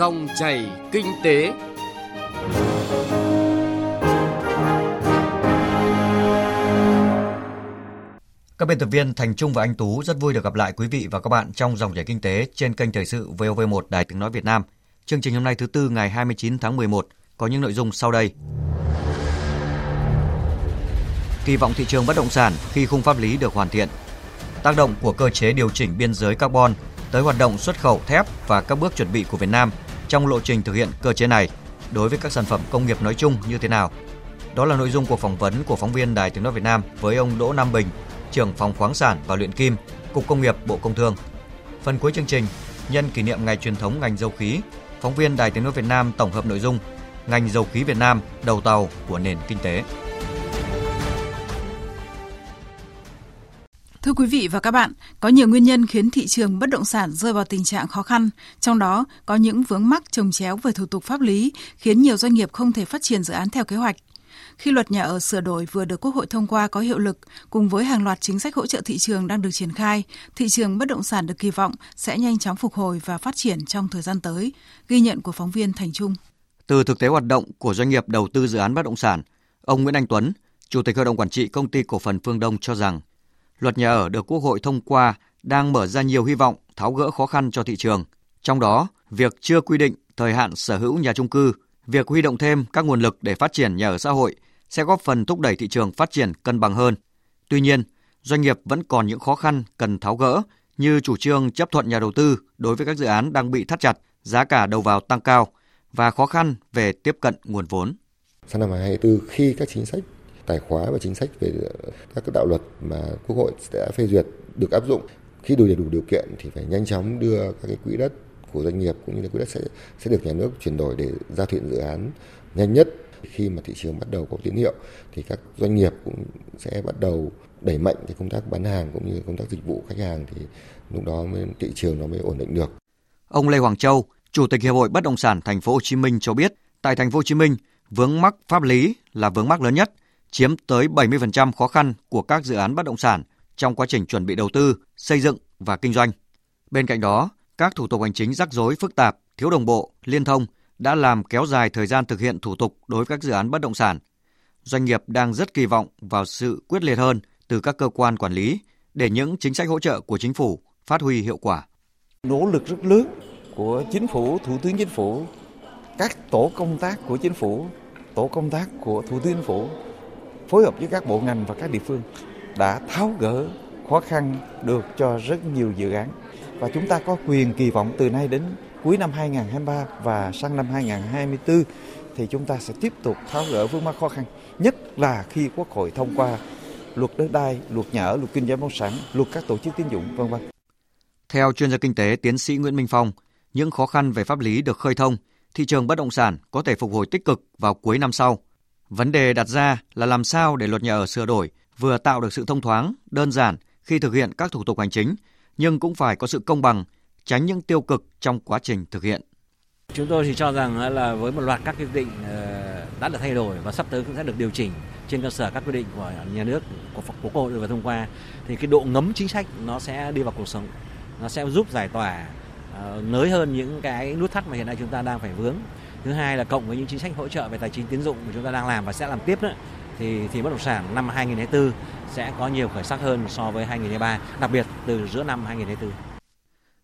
Dòng chảy kinh tế. Các biên tập viên Thành Trung và Anh Tú rất vui được gặp lại quý vị và các bạn trong dòng chảy kinh tế trên kênh thời sự VOV1 Đài Tiếng nói Việt Nam. Chương trình hôm nay thứ tư ngày 29 tháng 11 có những nội dung sau đây. Kỳ vọng thị trường bất động sản khi khung pháp lý được hoàn thiện. Tác động của cơ chế điều chỉnh biên giới carbon tới hoạt động xuất khẩu thép và các bước chuẩn bị của Việt Nam trong lộ trình thực hiện cơ chế này đối với các sản phẩm công nghiệp nói chung như thế nào. Đó là nội dung của phỏng vấn của phóng viên Đài Tiếng nói Việt Nam với ông Đỗ Nam Bình, trưởng phòng khoáng sản và luyện kim, Cục Công nghiệp Bộ Công Thương. Phần cuối chương trình, nhân kỷ niệm ngày truyền thống ngành dầu khí, phóng viên Đài Tiếng nói Việt Nam tổng hợp nội dung ngành dầu khí Việt Nam đầu tàu của nền kinh tế. Thưa quý vị và các bạn, có nhiều nguyên nhân khiến thị trường bất động sản rơi vào tình trạng khó khăn, trong đó có những vướng mắc trồng chéo về thủ tục pháp lý khiến nhiều doanh nghiệp không thể phát triển dự án theo kế hoạch. Khi luật nhà ở sửa đổi vừa được Quốc hội thông qua có hiệu lực, cùng với hàng loạt chính sách hỗ trợ thị trường đang được triển khai, thị trường bất động sản được kỳ vọng sẽ nhanh chóng phục hồi và phát triển trong thời gian tới. Ghi nhận của phóng viên Thành Trung. Từ thực tế hoạt động của doanh nghiệp đầu tư dự án bất động sản, ông Nguyễn Anh Tuấn, Chủ tịch Hội đồng Quản trị Công ty Cổ phần Phương Đông cho rằng, luật nhà ở được Quốc hội thông qua đang mở ra nhiều hy vọng tháo gỡ khó khăn cho thị trường. Trong đó, việc chưa quy định thời hạn sở hữu nhà trung cư, việc huy động thêm các nguồn lực để phát triển nhà ở xã hội sẽ góp phần thúc đẩy thị trường phát triển cân bằng hơn. Tuy nhiên, doanh nghiệp vẫn còn những khó khăn cần tháo gỡ như chủ trương chấp thuận nhà đầu tư đối với các dự án đang bị thắt chặt, giá cả đầu vào tăng cao và khó khăn về tiếp cận nguồn vốn. Sang năm 2024 khi các chính sách tài khóa và chính sách về ờ, các đạo luật mà Quốc hội đã phê duyệt được áp dụng. Khi đủ đủ điều kiện thì phải nhanh chóng đưa các cái quỹ đất của doanh nghiệp cũng như là quỹ đất sẽ sẽ được nhà nước chuyển đổi để giao thiện dự án nhanh nhất. Khi mà thị trường bắt đầu có tín hiệu thì các doanh nghiệp cũng sẽ bắt đầu đẩy mạnh cái công tác bán hàng cũng như công tác dịch vụ khách hàng thì lúc đó mới thị trường nó mới ổn định được. Ông Lê Hoàng Châu, Chủ tịch Hiệp hội Bất động sản Thành phố Hồ Chí Minh cho biết, tại Thành phố Hồ Chí Minh, vướng mắc pháp lý là vướng mắc lớn nhất, chiếm tới 70% khó khăn của các dự án bất động sản trong quá trình chuẩn bị đầu tư, xây dựng và kinh doanh. Bên cạnh đó, các thủ tục hành chính rắc rối phức tạp, thiếu đồng bộ, liên thông đã làm kéo dài thời gian thực hiện thủ tục đối với các dự án bất động sản. Doanh nghiệp đang rất kỳ vọng vào sự quyết liệt hơn từ các cơ quan quản lý để những chính sách hỗ trợ của chính phủ phát huy hiệu quả. Nỗ lực rất lớn của chính phủ, thủ tướng chính phủ, các tổ công tác của chính phủ, tổ công tác của thủ tướng chính phủ phối hợp với các bộ ngành và các địa phương đã tháo gỡ khó khăn được cho rất nhiều dự án và chúng ta có quyền kỳ vọng từ nay đến cuối năm 2023 và sang năm 2024 thì chúng ta sẽ tiếp tục tháo gỡ vướng mắc khó khăn nhất là khi Quốc hội thông qua luật đất đai, luật nhà ở, luật kinh doanh bất động sản, luật các tổ chức tín dụng vân vân. Theo chuyên gia kinh tế tiến sĩ Nguyễn Minh Phong, những khó khăn về pháp lý được khơi thông, thị trường bất động sản có thể phục hồi tích cực vào cuối năm sau. Vấn đề đặt ra là làm sao để luật nhà ở sửa đổi vừa tạo được sự thông thoáng, đơn giản khi thực hiện các thủ tục hành chính, nhưng cũng phải có sự công bằng, tránh những tiêu cực trong quá trình thực hiện. Chúng tôi thì cho rằng là với một loạt các quy định ờ, đã được thay đổi và sắp tới cũng sẽ được điều chỉnh trên cơ sở các quy định của nhà nước của Quốc hội vừa thông qua thì cái độ ngấm chính sách nó sẽ đi vào cuộc sống, nó sẽ giúp giải tỏa ờ, nới hơn những cái nút thắt mà hiện nay chúng ta đang phải vướng. Thứ hai là cộng với những chính sách hỗ trợ về tài chính tiến dụng mà chúng ta đang làm và sẽ làm tiếp nữa thì thì bất động sản năm 2024 sẽ có nhiều khởi sắc hơn so với 2023, đặc biệt từ giữa năm 2024.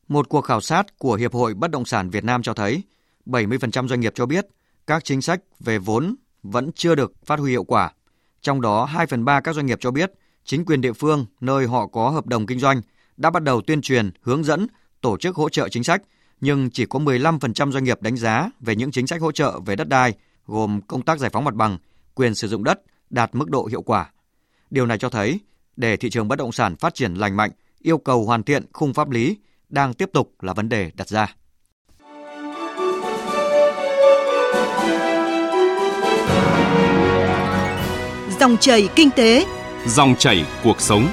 Một cuộc khảo sát của Hiệp hội Bất động sản Việt Nam cho thấy 70% doanh nghiệp cho biết các chính sách về vốn vẫn chưa được phát huy hiệu quả. Trong đó, 2 phần 3 các doanh nghiệp cho biết chính quyền địa phương nơi họ có hợp đồng kinh doanh đã bắt đầu tuyên truyền, hướng dẫn, tổ chức hỗ trợ chính sách, nhưng chỉ có 15% doanh nghiệp đánh giá về những chính sách hỗ trợ về đất đai, gồm công tác giải phóng mặt bằng, quyền sử dụng đất đạt mức độ hiệu quả. Điều này cho thấy, để thị trường bất động sản phát triển lành mạnh, yêu cầu hoàn thiện khung pháp lý đang tiếp tục là vấn đề đặt ra. Dòng chảy kinh tế, dòng chảy cuộc sống.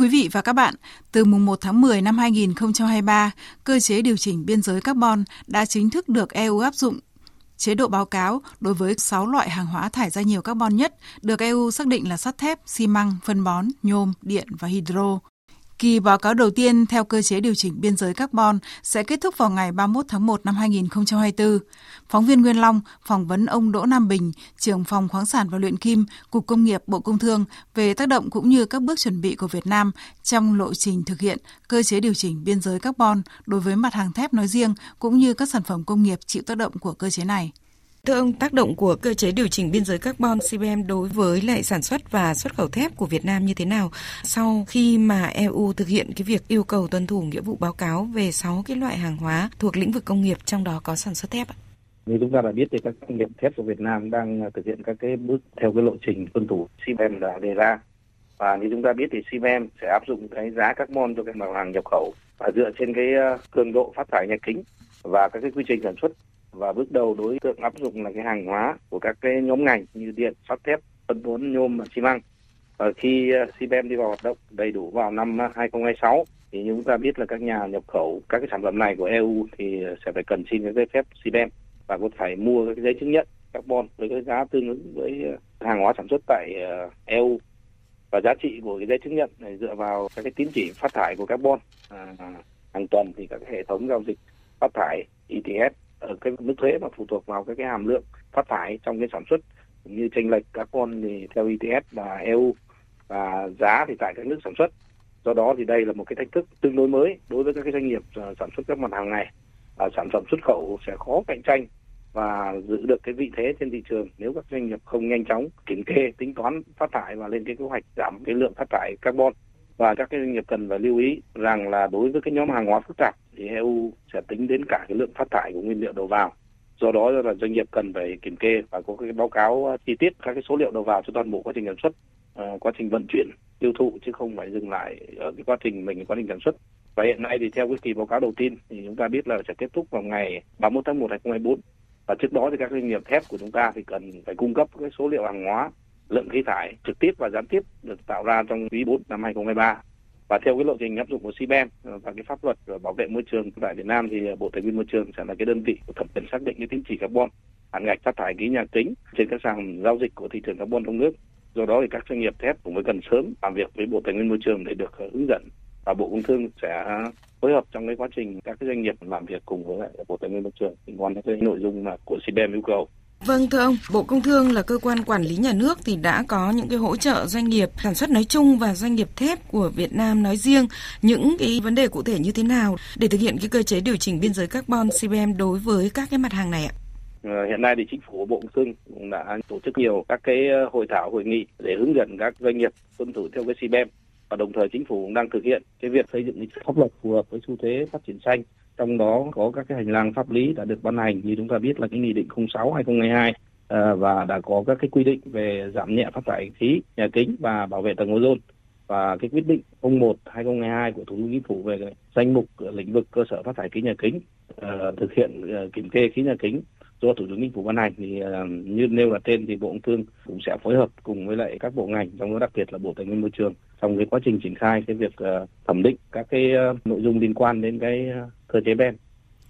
Quý vị và các bạn, từ mùng 1 tháng 10 năm 2023, cơ chế điều chỉnh biên giới carbon đã chính thức được EU áp dụng. Chế độ báo cáo đối với 6 loại hàng hóa thải ra nhiều carbon nhất được EU xác định là sắt thép, xi măng, phân bón, nhôm, điện và hydro. Kỳ báo cáo đầu tiên theo cơ chế điều chỉnh biên giới carbon sẽ kết thúc vào ngày 31 tháng 1 năm 2024. Phóng viên Nguyên Long phỏng vấn ông Đỗ Nam Bình, trưởng phòng khoáng sản và luyện kim, Cục Công nghiệp Bộ Công Thương về tác động cũng như các bước chuẩn bị của Việt Nam trong lộ trình thực hiện cơ chế điều chỉnh biên giới carbon đối với mặt hàng thép nói riêng cũng như các sản phẩm công nghiệp chịu tác động của cơ chế này. Thưa ông, tác động của cơ chế điều chỉnh biên giới carbon CBM đối với lại sản xuất và xuất khẩu thép của Việt Nam như thế nào sau khi mà EU thực hiện cái việc yêu cầu tuân thủ nghĩa vụ báo cáo về 6 cái loại hàng hóa thuộc lĩnh vực công nghiệp trong đó có sản xuất thép ạ? Như chúng ta đã biết thì các doanh nghiệp thép của Việt Nam đang thực hiện các cái bước theo cái lộ trình tuân thủ CBM đã đề ra. Và như chúng ta biết thì CBM sẽ áp dụng cái giá carbon cho các mặt hàng nhập khẩu và dựa trên cái ờ, cường độ phát thải nhà kính và các cái quy trình sản xuất và bước đầu đối tượng áp dụng là cái hàng hóa của các cái nhóm ngành như điện, sắt thép, phân bón, nhôm và xi măng. ở khi ờ, CBM đi vào hoạt động đầy đủ vào năm ờ, 2026 thì như chúng ta biết là các nhà nhập khẩu các cái sản phẩm này của EU thì ờ, sẽ phải cần xin cái giấy phép CBM và có phải mua cái giấy chứng nhận carbon với cái giá tương ứng với hàng hóa sản xuất tại EU và giá trị của cái giấy chứng nhận này dựa vào các cái tín chỉ phát thải của carbon à, hàng tuần thì các hệ thống giao dịch phát thải ETS ở cái mức thuế mà phụ thuộc vào các cái hàm lượng phát thải trong cái sản xuất. Như chênh lệch carbon thì theo ETS và EU và giá thì tại các nước sản xuất. Do đó thì đây là một cái thách thức tương đối mới đối với các cái doanh nghiệp ờ, sản xuất các mặt hàng này. À, sản phẩm xuất khẩu sẽ khó cạnh tranh và giữ được cái vị thế trên thị trường nếu các doanh nghiệp không nhanh chóng kiểm kê tính toán phát thải và lên cái kế hoạch giảm cái lượng phát thải carbon. Và các cái doanh nghiệp cần phải lưu ý rằng là đối với cái nhóm hàng hóa phức tạp thì EU sẽ tính đến cả cái lượng phát thải của nguyên liệu đầu vào. Do đó là doanh nghiệp cần phải kiểm kê và có cái báo cáo ờ, chi tiết các cái số liệu đầu vào cho toàn bộ quá trình sản xuất ờ, quá trình vận chuyển, tiêu thụ chứ không phải dừng lại ở cái quá trình mình, quá trình sản xuất. Và hiện nay thì theo cái kỳ báo cáo đầu tiên thì chúng ta biết là sẽ kết thúc vào ngày 31 tháng 1 2024 và trước đó thì các doanh nghiệp thép của chúng ta thì cần phải cung cấp cái số liệu hàng hóa, lượng khí thải trực tiếp và gián tiếp được tạo ra trong quý 4 năm 2023 và theo cái lộ trình áp dụng của CBAM và cái pháp luật bảo vệ môi trường tại Việt Nam thì Bộ Tài nguyên Môi trường sẽ là cái đơn vị thẩm định xác định cái tín chỉ carbon, hạn ngạch phát thải khí nhà kính trên các sàn giao dịch của thị trường carbon trong nước. Do đó thì các doanh nghiệp thép cũng phải cần sớm làm việc với Bộ Tài nguyên Môi trường để được ờ, hướng dẫn và Bộ Công Thương sẽ phối hợp trong cái quá trình các cái doanh nghiệp làm việc cùng với lại Bộ Tài nguyên Môi trường liên quan đến cái nội dung mà của CBAM yêu cầu. Vâng thưa ông, Bộ Công Thương là cơ quan quản lý nhà nước thì đã có những cái hỗ trợ doanh nghiệp sản xuất nói chung và doanh nghiệp thép của Việt Nam nói riêng những cái vấn đề cụ thể như thế nào để thực hiện cái cơ chế điều chỉnh biên giới carbon CBM đối với các cái mặt hàng này ạ? Ờ, hiện nay thì chính phủ Bộ Công Thương cũng đã tổ chức nhiều các cái ờ, hội thảo hội nghị để hướng dẫn các doanh nghiệp tuân thủ theo cái CBM và đồng thời chính phủ cũng đang thực hiện cái việc xây dựng pháp luật phù hợp với xu thế phát triển xanh trong đó có các cái hành lang pháp lý đã được ban hành. Như chúng ta biết là cái nghị định 06 2022 à, và đã có các cái quy định về giảm nhẹ phát thải khí nhà kính và bảo vệ tầng ozone. Và cái quyết định 01 2022 của Thủ tướng Chính phủ về danh mục lĩnh vực cơ sở phát thải khí nhà kính uh, thực hiện uh, kiểm kê khí nhà kính do Thủ tướng Chính phủ ban hành thì ờ, như nêu là trên thì Bộ Công Thương cũng sẽ phối hợp cùng với lại các bộ ngành, trong đó đặc biệt là Bộ Tài nguyên Môi trường, trong cái quá trình triển khai cái việc ờ, thẩm định các cái ờ, nội dung liên quan đến cái cơ chế ben.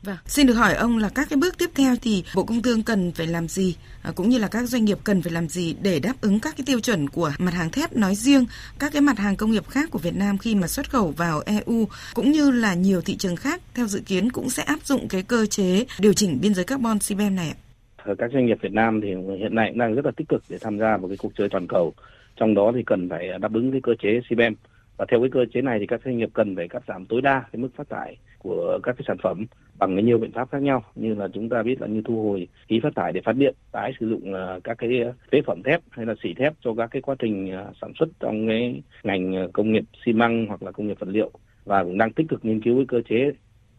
Vâng, xin được hỏi ông là các cái bước tiếp theo thì Bộ Công Thương cần phải làm gì à, cũng như là các doanh nghiệp cần phải làm gì để đáp ứng các cái tiêu chuẩn của mặt hàng thép nói riêng, các cái mặt hàng công nghiệp khác của Việt Nam khi mà xuất khẩu vào EU cũng như là nhiều thị trường khác theo dự kiến cũng sẽ áp dụng cái cơ chế điều chỉnh biên giới carbon CBAM này ạ. Ờ, các doanh nghiệp Việt Nam thì hiện nay cũng đang rất là tích cực để tham gia vào cái cuộc chơi toàn cầu. Trong đó thì cần phải đáp ứng cái cơ chế CBAM và theo cái cơ chế này thì các doanh nghiệp cần phải cắt giảm tối đa cái mức phát thải của các cái sản phẩm bằng nhiều biện pháp khác nhau. Như là chúng ta biết là như thu hồi khí phát thải để phát điện, tái sử dụng à, các cái phế phẩm thép hay là xỉ thép cho các cái quá trình à, sản xuất trong cái ngành à, công nghiệp xi măng hoặc là công nghiệp vật liệu. Và cũng đang tích cực nghiên cứu cái cơ chế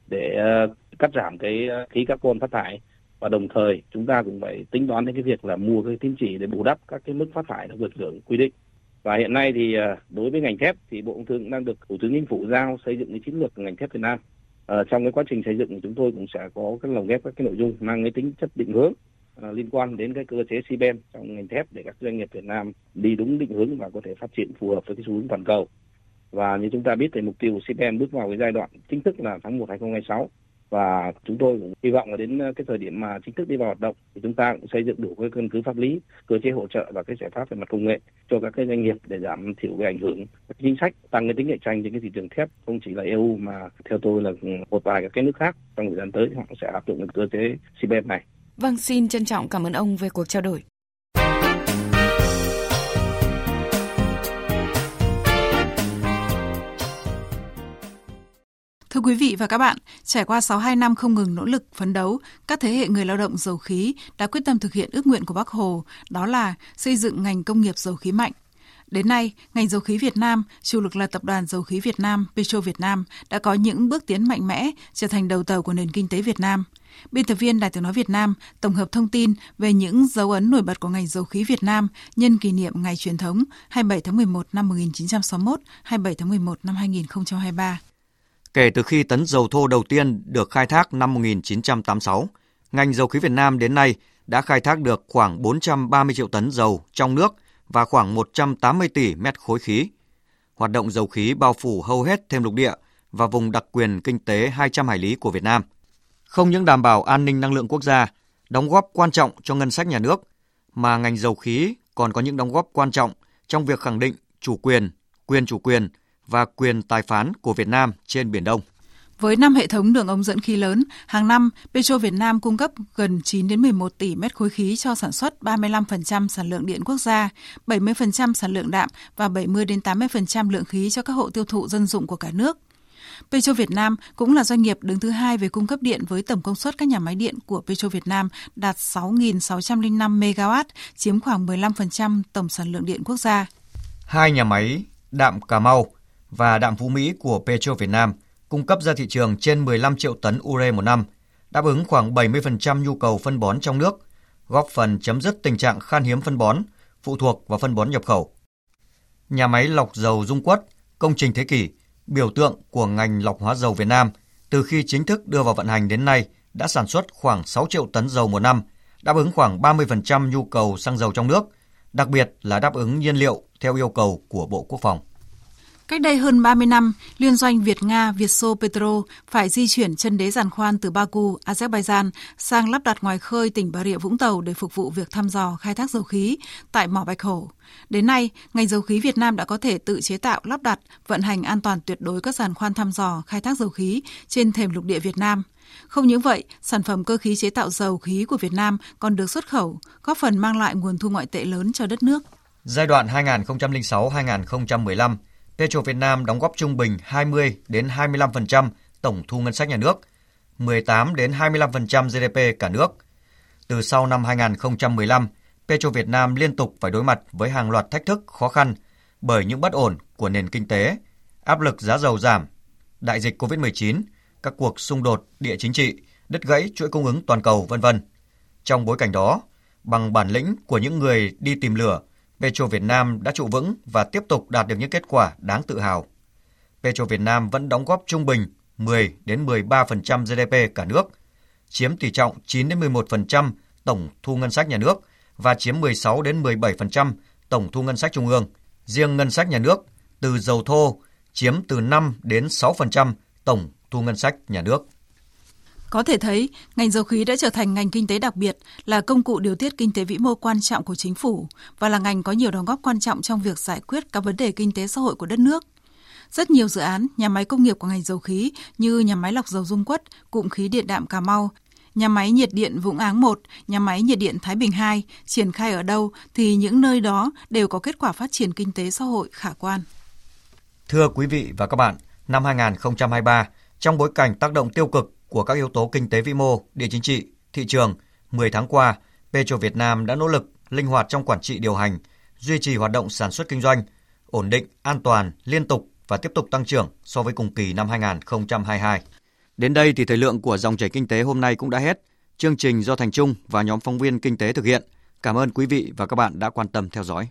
để cắt giảm cái khí carbon phát thải. Và đồng thời chúng ta cũng phải tính toán đến cái việc là mua cái tín chỉ để bù đắp các cái mức phát thải nó vượt ngưỡng quy định và hiện nay thì ờ, đối với ngành thép thì bộ công thương đang được thủ tướng chính phủ giao xây dựng cái chiến lược ngành thép việt nam. À, trong cái quá trình xây dựng chúng tôi cũng sẽ có cái lồng ghép các cái nội dung mang cái tính chất định hướng à, liên quan đến cái cơ chế CBAM trong ngành thép để các doanh nghiệp Việt Nam đi đúng định hướng và có thể phát triển phù hợp với cái xu hướng toàn cầu. Và như chúng ta biết thì mục tiêu của CBAM bước vào cái giai đoạn chính thức là tháng 1 2026 và chúng tôi cũng hy vọng là đến ờ, cái thời điểm mà chính thức đi vào hoạt động thì chúng ta cũng xây dựng đủ cái căn cứ pháp lý, cơ chế hỗ trợ và cái giải pháp về mặt công nghệ cho các cái doanh nghiệp để giảm thiểu cái ảnh hưởng các chính sách tăng cái tính cạnh tranh trên cái thị trường thép không chỉ là EU mà theo tôi là một vài các cái nước khác trong thời gian tới họ sẽ áp dụng cái cơ chế CBM này. Vâng, xin trân trọng cảm ơn ông về cuộc trao đổi. Thưa quý vị và các bạn, trải qua 62 năm không ngừng nỗ lực phấn đấu, các thế hệ người lao động dầu khí đã quyết tâm thực hiện ước nguyện của Bác Hồ, đó là xây dựng ngành công nghiệp dầu khí mạnh. Đến nay, ngành dầu khí Việt Nam, chủ lực là Tập đoàn Dầu khí Việt Nam, Petro Việt Nam, đã có những bước tiến mạnh mẽ, trở thành đầu tàu của nền kinh tế Việt Nam. Biên tập viên Đài tiếng nói Việt Nam tổng hợp thông tin về những dấu ấn nổi bật của ngành dầu khí Việt Nam nhân kỷ niệm ngày truyền thống 27 tháng 11 năm 1961, 27 tháng 11 năm 2023. Kể từ khi tấn dầu thô đầu tiên được khai thác năm 1986, ngành dầu khí Việt Nam đến nay đã khai thác được khoảng 430 triệu tấn dầu trong nước và khoảng 180 tỷ mét khối khí. Hoạt động dầu khí bao phủ hầu hết thêm lục địa và vùng đặc quyền kinh tế 200 hải lý của Việt Nam. Không những đảm bảo an ninh năng lượng quốc gia, đóng góp quan trọng cho ngân sách nhà nước, mà ngành dầu khí còn có những đóng góp quan trọng trong việc khẳng định chủ quyền, quyền chủ quyền và quyền tài phán của Việt Nam trên Biển Đông. Với 5 hệ thống đường ống dẫn khí lớn, hàng năm Petro Việt Nam cung cấp gần 9 đến 11 tỷ mét khối khí cho sản xuất 35% sản lượng điện quốc gia, 70% sản lượng đạm và 70 đến 80% lượng khí cho các hộ tiêu thụ dân dụng của cả nước. Petro Việt Nam cũng là doanh nghiệp đứng thứ hai về cung cấp điện với tổng công suất các nhà máy điện của Petro Việt Nam đạt 6.605 MW, chiếm khoảng 15% tổng sản lượng điện quốc gia. Hai nhà máy đạm Cà Mau và đạm Phú Mỹ của Petro Việt Nam cung cấp ra thị trường trên 15 triệu tấn ure một năm, đáp ứng khoảng 70% nhu cầu phân bón trong nước, góp phần chấm dứt tình trạng khan hiếm phân bón, phụ thuộc vào phân bón nhập khẩu. Nhà máy lọc dầu Dung Quất, công trình thế kỷ, biểu tượng của ngành lọc hóa dầu Việt Nam, từ khi chính thức đưa vào vận hành đến nay đã sản xuất khoảng 6 triệu tấn dầu một năm, đáp ứng khoảng 30% nhu cầu xăng dầu trong nước, đặc biệt là đáp ứng nhiên liệu theo yêu cầu của Bộ Quốc phòng. Cách đây hơn 30 năm, liên doanh Việt-Nga Vietso Petro phải di chuyển chân đế giàn khoan từ Baku, Azerbaijan sang lắp đặt ngoài khơi tỉnh Bà Rịa Vũng Tàu để phục vụ việc thăm dò khai thác dầu khí tại mỏ Bạch Hổ. Đến nay, ngành dầu khí Việt Nam đã có thể tự chế tạo, lắp đặt, vận hành an toàn tuyệt đối các giàn khoan thăm dò khai thác dầu khí trên thềm lục địa Việt Nam. Không những vậy, sản phẩm cơ khí chế tạo dầu khí của Việt Nam còn được xuất khẩu, góp phần mang lại nguồn thu ngoại tệ lớn cho đất nước. Giai đoạn 2006-2015, Petro Việt Nam đóng góp trung bình 20 đến 25% tổng thu ngân sách nhà nước, 18 đến 25% GDP cả nước. Từ sau năm 2015, Petro Việt Nam liên tục phải đối mặt với hàng loạt thách thức khó khăn bởi những bất ổn của nền kinh tế, áp lực giá dầu giảm, đại dịch COVID-19, các cuộc xung đột địa chính trị, đứt gãy chuỗi cung ứng toàn cầu, vân vân. Trong bối cảnh đó, bằng bản lĩnh của những người đi tìm lửa, Petro Việt Nam đã trụ vững và tiếp tục đạt được những kết quả đáng tự hào. Petro Việt Nam vẫn đóng góp trung bình 10 đến 13% GDP cả nước, chiếm tỷ trọng 9 đến 11% tổng thu ngân sách nhà nước và chiếm 16 đến 17% tổng thu ngân sách trung ương. Riêng ngân sách nhà nước từ dầu thô chiếm từ 5 đến 6% tổng thu ngân sách nhà nước. Có thể thấy, ngành dầu khí đã trở thành ngành kinh tế đặc biệt, là công cụ điều tiết kinh tế vĩ mô quan trọng của chính phủ và là ngành có nhiều đóng góp quan trọng trong việc giải quyết các vấn đề kinh tế xã hội của đất nước. Rất nhiều dự án, nhà máy công nghiệp của ngành dầu khí như nhà máy lọc dầu Dung Quất, cụm khí điện đạm Cà Mau, nhà máy nhiệt điện Vũng Áng 1, nhà máy nhiệt điện Thái Bình 2 triển khai ở đâu thì những nơi đó đều có kết quả phát triển kinh tế xã hội khả quan. Thưa quý vị và các bạn, năm 2023, trong bối cảnh tác động tiêu cực của các yếu tố kinh tế vĩ mô, địa chính trị, thị trường, 10 tháng qua, Petro Việt Nam đã nỗ lực linh hoạt trong quản trị điều hành, duy trì hoạt động sản xuất kinh doanh, ổn định, an toàn, liên tục và tiếp tục tăng trưởng so với cùng kỳ năm 2022. Đến đây thì thời lượng của dòng chảy kinh tế hôm nay cũng đã hết. Chương trình do Thành Trung và nhóm phóng viên kinh tế thực hiện. Cảm ơn quý vị và các bạn đã quan tâm theo dõi.